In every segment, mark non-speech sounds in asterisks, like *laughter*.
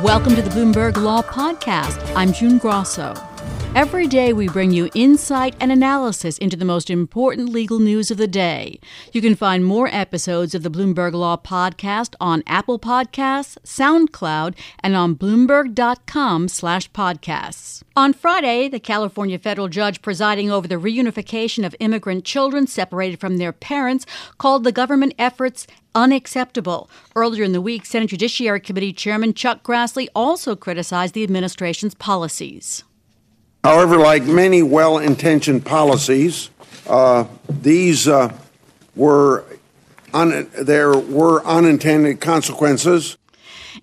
Welcome to the Bloomberg Law Podcast. I'm June Grosso. Every day, we bring you insight and analysis into the most important legal news of the day. You can find more episodes of the Bloomberg Law Podcast on Apple Podcasts, SoundCloud, and on Bloomberg.com/podcasts. On Friday, the California federal judge presiding over the reunification of immigrant children separated from their parents called the government efforts unacceptable. Earlier in the week, Senate Judiciary Committee Chairman Chuck Grassley also criticized the administration's policies. However, like many well intentioned policies, uh, these uh, were un- there were unintended consequences.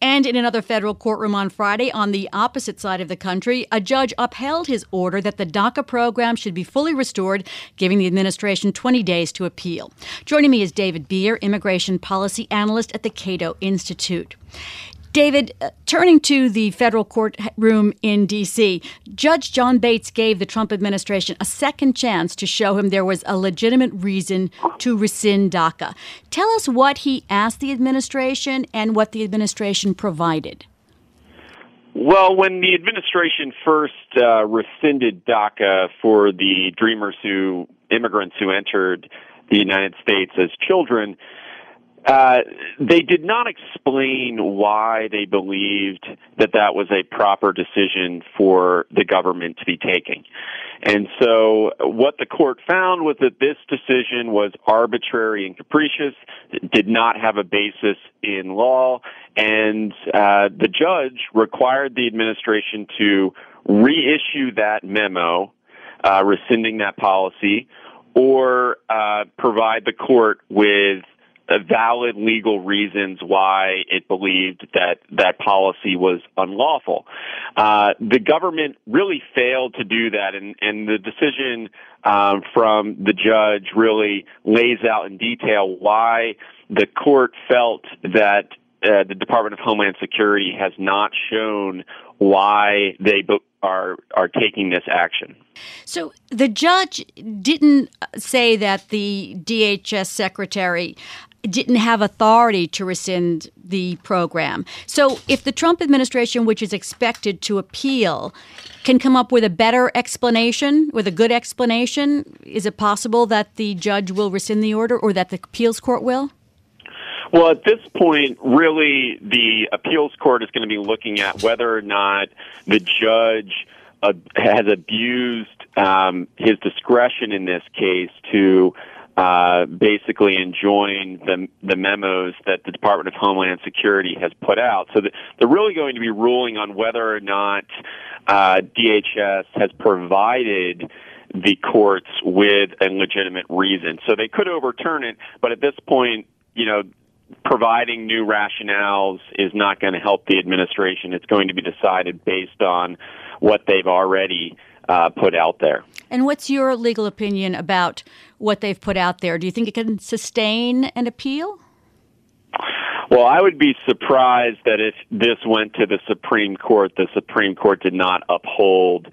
And in another federal courtroom on Friday, on the opposite side of the country, a judge upheld his order that the DACA program should be fully restored, giving the administration 20 days to appeal. Joining me is David Bier, immigration policy analyst at the Cato Institute. David, uh, turning to the federal courtroom in D.C., Judge John Bates gave the Trump administration a second chance to show him there was a legitimate reason to rescind DACA. Tell us what he asked the administration and what the administration provided. Well, when the administration first uh, rescinded DACA for the Dreamers who immigrants who entered the United States as children, uh, they did not explain why they believed that that was a proper decision for the government to be taking. And so what the court found was that this decision was arbitrary and capricious, did not have a basis in law, and uh, the judge required the administration to reissue that memo uh, rescinding that policy or uh, provide the court with valid legal reasons why it believed that that policy was unlawful. Uh, the government really failed to do that, and, and the decision um, from the judge really lays out in detail why the court felt that uh, the Department of Homeland Security has not shown why they are are taking this action. So the judge didn't say that the DHS secretary didn't have authority to rescind the program. So, if the Trump administration, which is expected to appeal, can come up with a better explanation, with a good explanation, is it possible that the judge will rescind the order or that the appeals court will? Well, at this point, really, the appeals court is going to be looking at whether or not the judge uh, has abused um, his discretion in this case to uh, basically enjoin the, the memos that the Department of Homeland Security has put out. So the, they're really going to be ruling on whether or not uh, DHS has provided the courts with a legitimate reason. So they could overturn it, but at this point, you know, providing new rationales is not going to help the administration. It's going to be decided based on what they've already uh, put out there. And what's your legal opinion about what they've put out there? Do you think it can sustain an appeal? Well, I would be surprised that if this went to the Supreme Court, the Supreme Court did not uphold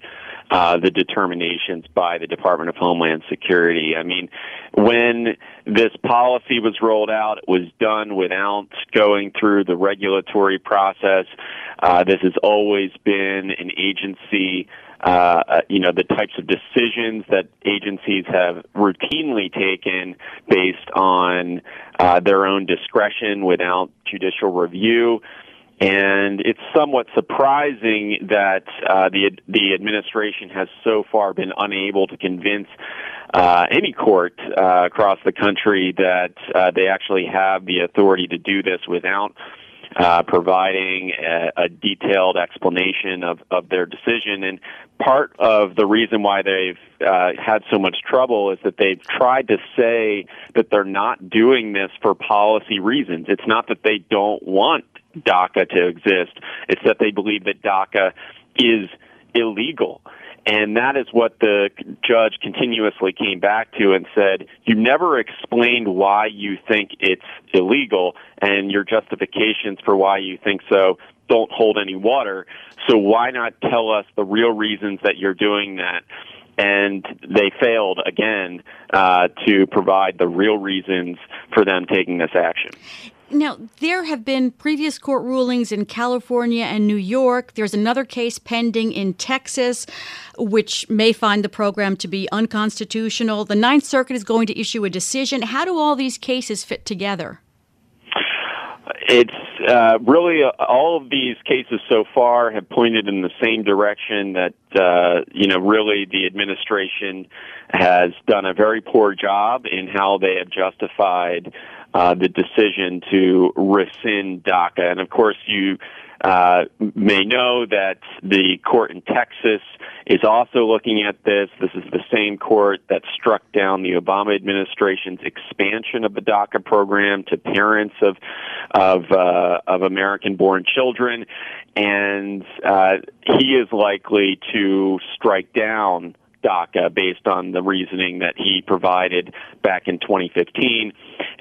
uh, the determinations by the Department of Homeland Security. I mean, when this policy was rolled out, it was done without going through the regulatory process. Uh, this has always been an agency uh, uh, you know, the types of decisions that agencies have routinely taken based on uh, their own discretion without judicial review. And it's somewhat surprising that uh, the the administration has so far been unable to convince uh, any court uh, across the country that uh, they actually have the authority to do this without uh, providing a, a, detailed explanation of, of their decision. And part of the reason why they've uh, had so much trouble is that they've tried to say that they're not doing this for policy reasons. It's not that they don't want DACA to exist. It's that they believe that DACA is illegal. And that is what the judge continuously came back to and said, you never explained why you think it's illegal and your justifications for why you think so don't hold any water. So why not tell us the real reasons that you're doing that? And they failed again uh, to provide the real reasons for them taking this action. Now, there have been previous court rulings in California and New York. There's another case pending in Texas, which may find the program to be unconstitutional. The Ninth Circuit is going to issue a decision. How do all these cases fit together? It's uh, really uh, all of these cases so far have pointed in the same direction that uh, you know really the administration has done a very poor job in how they have justified uh, the decision to rescind DACA. And of course, you uh, may know that the court in Texas is also looking at this. This is the same court that struck down the Obama administration's expansion of the DACA program to parents of of uh, of American-born children, and uh, he is likely to strike down DACA based on the reasoning that he provided back in 2015.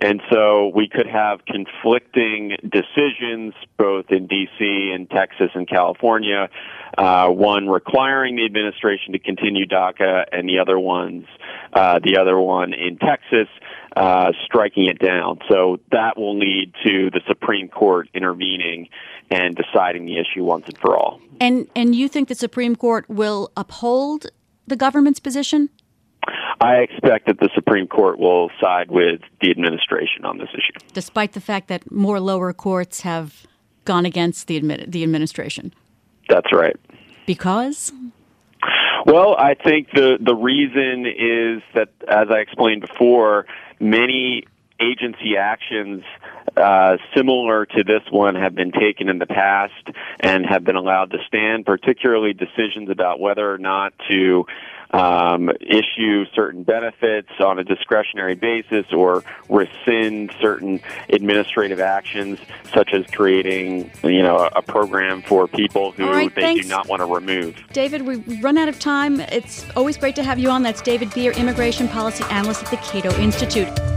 And so we could have conflicting decisions both in DC and Texas and California, uh, one requiring the administration to continue DACA and the other ones, uh, the other one in Texas, uh, striking it down. So that will lead to the Supreme Court intervening and deciding the issue once and for all. And and you think the Supreme Court will uphold the government's position? I expect that the Supreme Court will side with the administration on this issue. Despite the fact that more lower courts have gone against the, admi- the administration? That's right. Because? Well, I think the, the reason is that, as I explained before, many agency actions uh, similar to this one have been taken in the past and have been allowed to stand, particularly decisions about whether or not to um, issue certain benefits on a discretionary basis or rescind certain administrative actions, such as creating, you know, a, program for people who right, they thanks. do not want to remove. David, we've run out of time. It's always great to have you on. That's David Bier, Immigration Policy Analyst at the Cato Institute.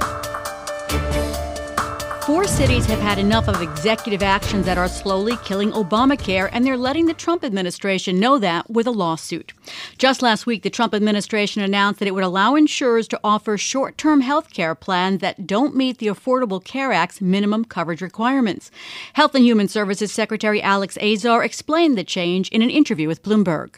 Cities have had enough of executive actions that are slowly killing Obamacare, and they're letting the Trump administration know that with a lawsuit. Just last week, the Trump administration announced that it would allow insurers to offer short term health care plans that don't meet the Affordable Care Act's minimum coverage requirements. Health and Human Services Secretary Alex Azar explained the change in an interview with Bloomberg.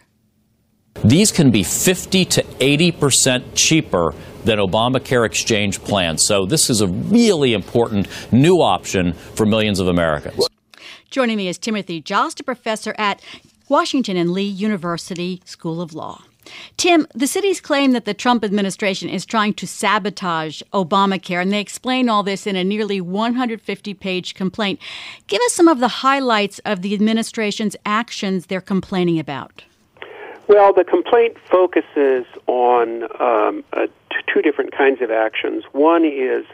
These can be 50 to 80 percent cheaper than Obamacare exchange plans. So this is a really important new option for millions of Americans. Joining me is Timothy Jost, a professor at Washington and Lee University School of Law. Tim, the cities claim that the Trump administration is trying to sabotage Obamacare, and they explain all this in a nearly 150 page complaint. Give us some of the highlights of the administration's actions they're complaining about. Well, the complaint focuses on um, t- two different kinds of actions. One is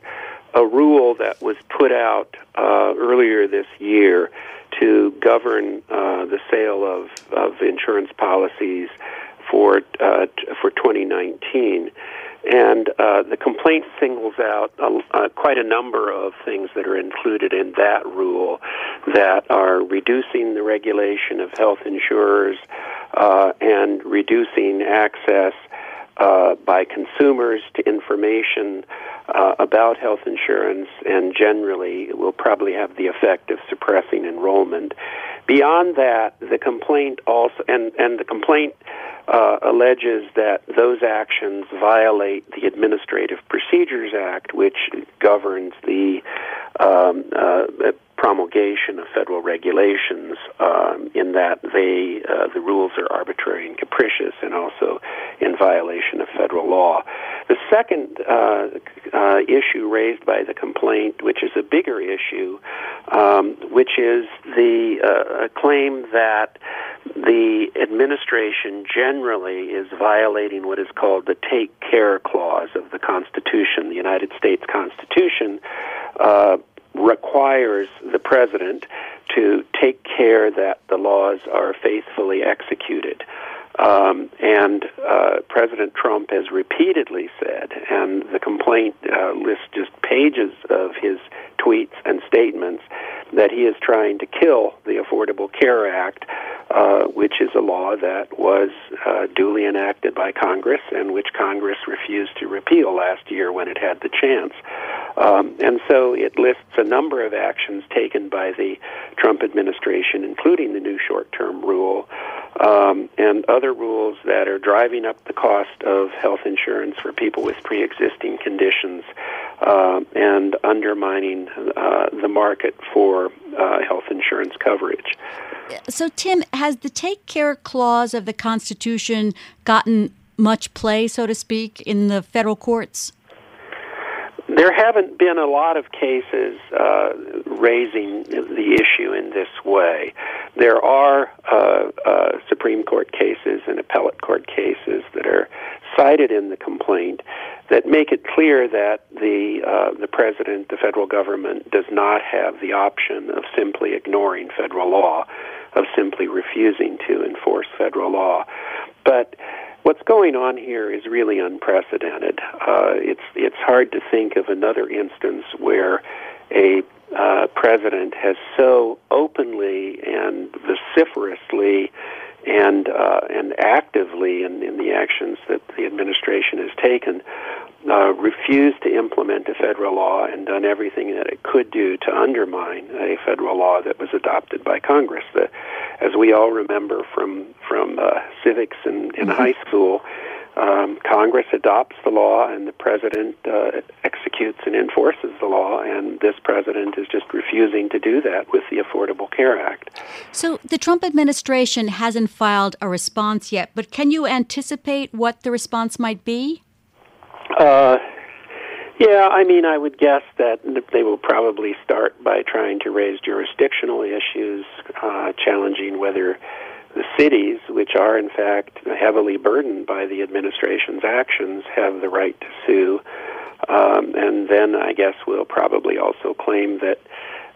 a rule that was put out uh, earlier this year to govern uh, the sale of, of insurance policies for uh, t- for 2019. And uh, the complaint singles out uh, quite a number of things that are included in that rule that are reducing the regulation of health insurers uh, and reducing access uh, by consumers to information uh, about health insurance, and generally will probably have the effect of suppressing enrollment. Beyond that, the complaint also, and, and the complaint uh, alleges that those actions violate the Administrative Procedures Act, which governs the um, uh, promulgation of federal regulations um, in that they uh, the rules are arbitrary and capricious and also in violation of federal law. The second uh, uh, issue raised by the complaint, which is a bigger issue, um, which is the uh, claim that the administration generally is violating what is called the take care clause of the Constitution, the United States Constitution, uh, requires the president to take care that the laws are faithfully executed. Um, and uh, President Trump has repeatedly said, and the complaint uh, lists just pages of his tweets and statements, that he is trying to kill the Affordable Care Act, uh, which is a law that was uh, duly enacted by Congress and which Congress refused to repeal last year when it had the chance. Um, and so it lists a number of actions taken by the Trump administration, including the new short term rule um, and other rules that are driving up the cost of health insurance for people with pre existing conditions uh, and undermining uh, the market for uh, health insurance coverage. So, Tim, has the take care clause of the Constitution gotten much play, so to speak, in the federal courts? There haven't been a lot of cases uh, raising the issue in this way. There are uh, uh, Supreme Court cases and appellate court cases that are cited in the complaint that make it clear that the uh, the president, the federal government, does not have the option of simply ignoring federal law, of simply refusing to enforce federal law. But what's going on here is really unprecedented. Uh, it's it's hard to think of another instance where a uh, president has so openly and vociferously and uh, and actively in, in the actions that the administration has taken uh, refused to implement a federal law and done everything that it could do to undermine a federal law that was adopted by Congress. The, as we all remember from from uh, civics in, in mm-hmm. high school, um, Congress adopts the law and the president uh, executes and enforces the law, and this president is just refusing to do that with the Affordable Care Act. So the Trump administration hasn't filed a response yet, but can you anticipate what the response might be? Uh, yeah, I mean, I would guess that they will probably start by trying to raise jurisdictional issues, uh, challenging whether the cities, which are in fact heavily burdened by the administration's actions, have the right to sue. Um, and then I guess we'll probably also claim that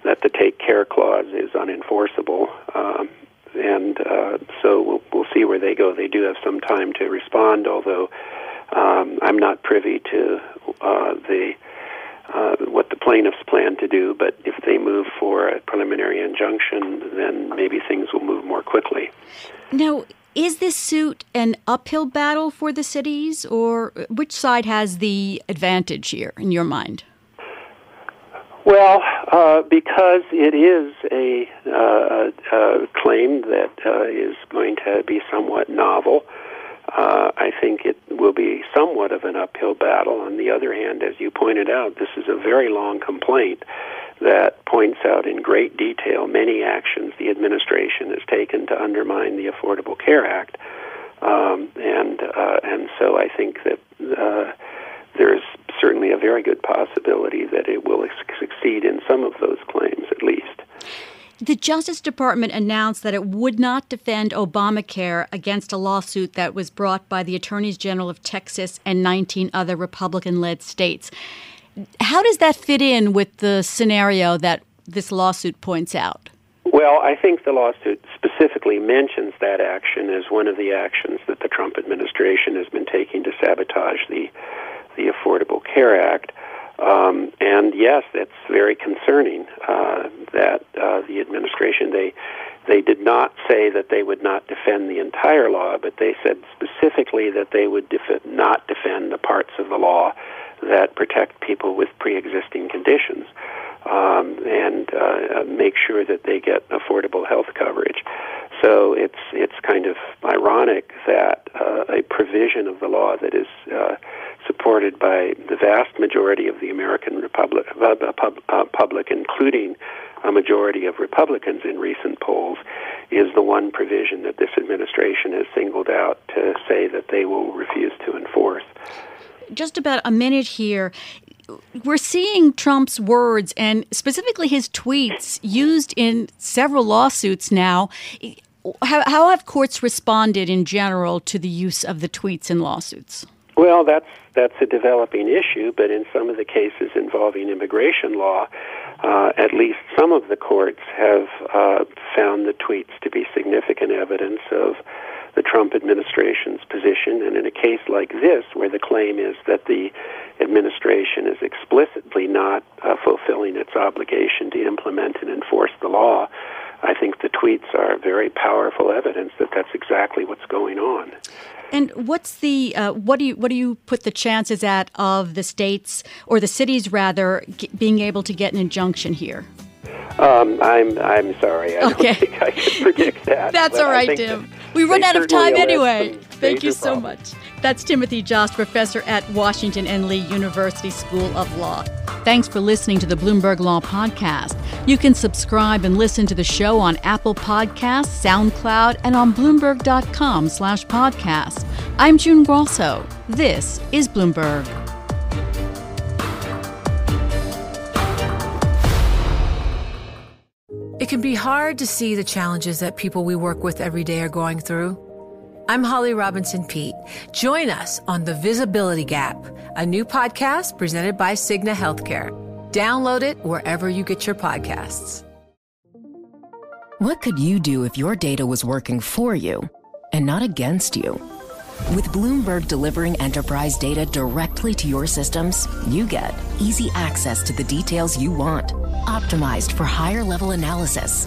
that the take care clause is unenforceable. Um, and uh, so we'll, we'll see where they go. They do have some time to respond, although um, I'm not privy to uh, the uh, what the plaintiffs plan to do, but if they move for a preliminary injunction, then maybe things will move more quickly. Now, is this suit an uphill battle for the cities, or which side has the advantage here in your mind? Well, uh, because it is a, uh, a claim that uh, is going to be somewhat novel, uh, I think it will be somewhat of an uphill battle. On the other hand, as you pointed out, this is a very long complaint that points out in great detail many actions the administration has taken to undermine the Affordable Care Act. Um, and uh, and so I think that uh, there's certainly a very good possibility that it will succeed in some of those claims, at least. The Justice Department announced that it would not defend Obamacare against a lawsuit that was brought by the Attorneys General of Texas and 19 other Republican led states. How does that fit in with the scenario that this lawsuit points out? Well, I think the lawsuit specifically mentions that action as one of the actions that the Trump administration has been taking to sabotage the the Affordable Care Act. Um, and yes, that's very concerning uh, that uh, the administration they they did not say that they would not defend the entire law, but they said specifically that they would def- not defend the parts of the law that protect people with pre-existing conditions. um, and uh, make sure that they get affordable health coverage. So it's it's kind of ironic that uh, a provision of the law that is uh, supported by the vast majority of the American Republic, uh, pub, uh, public, including a majority of Republicans in recent polls, is the one provision that this administration has singled out to say that they will refuse to enforce. Just about a minute here we're seeing Trump's words and specifically his tweets used in several lawsuits now. How, how, have courts responded in general to the use of the tweets in lawsuits? Well, that's that's a developing issue, but in some of the cases involving immigration law, uh, at least some of the courts have uh, found the tweets to be significant evidence of the Trump administration's position. And in a case like this, where the claim is that the administration is explicitly not uh, fulfilling its obligation to implement and enforce the law, I think the tweets are very powerful evidence that that's exactly what's going on. And what's the uh, what do you what do you put the chances at of the states or the cities rather being able to get an injunction here? Um, I'm I'm sorry. I okay. don't think I can *laughs* predict that. That's all right, Tim. We run out of time anyway. Thank you so problems. much. That's Timothy Jost, professor at Washington and Lee University School of Law. Thanks for listening to the Bloomberg Law Podcast. You can subscribe and listen to the show on Apple Podcasts, SoundCloud, and on Bloomberg.com slash podcast. I'm June Grosso. This is Bloomberg. It can be hard to see the challenges that people we work with every day are going through. I'm Holly Robinson Peete. Join us on The Visibility Gap, a new podcast presented by Cigna Healthcare. Download it wherever you get your podcasts. What could you do if your data was working for you and not against you? With Bloomberg delivering enterprise data directly to your systems, you get easy access to the details you want optimized for higher level analysis,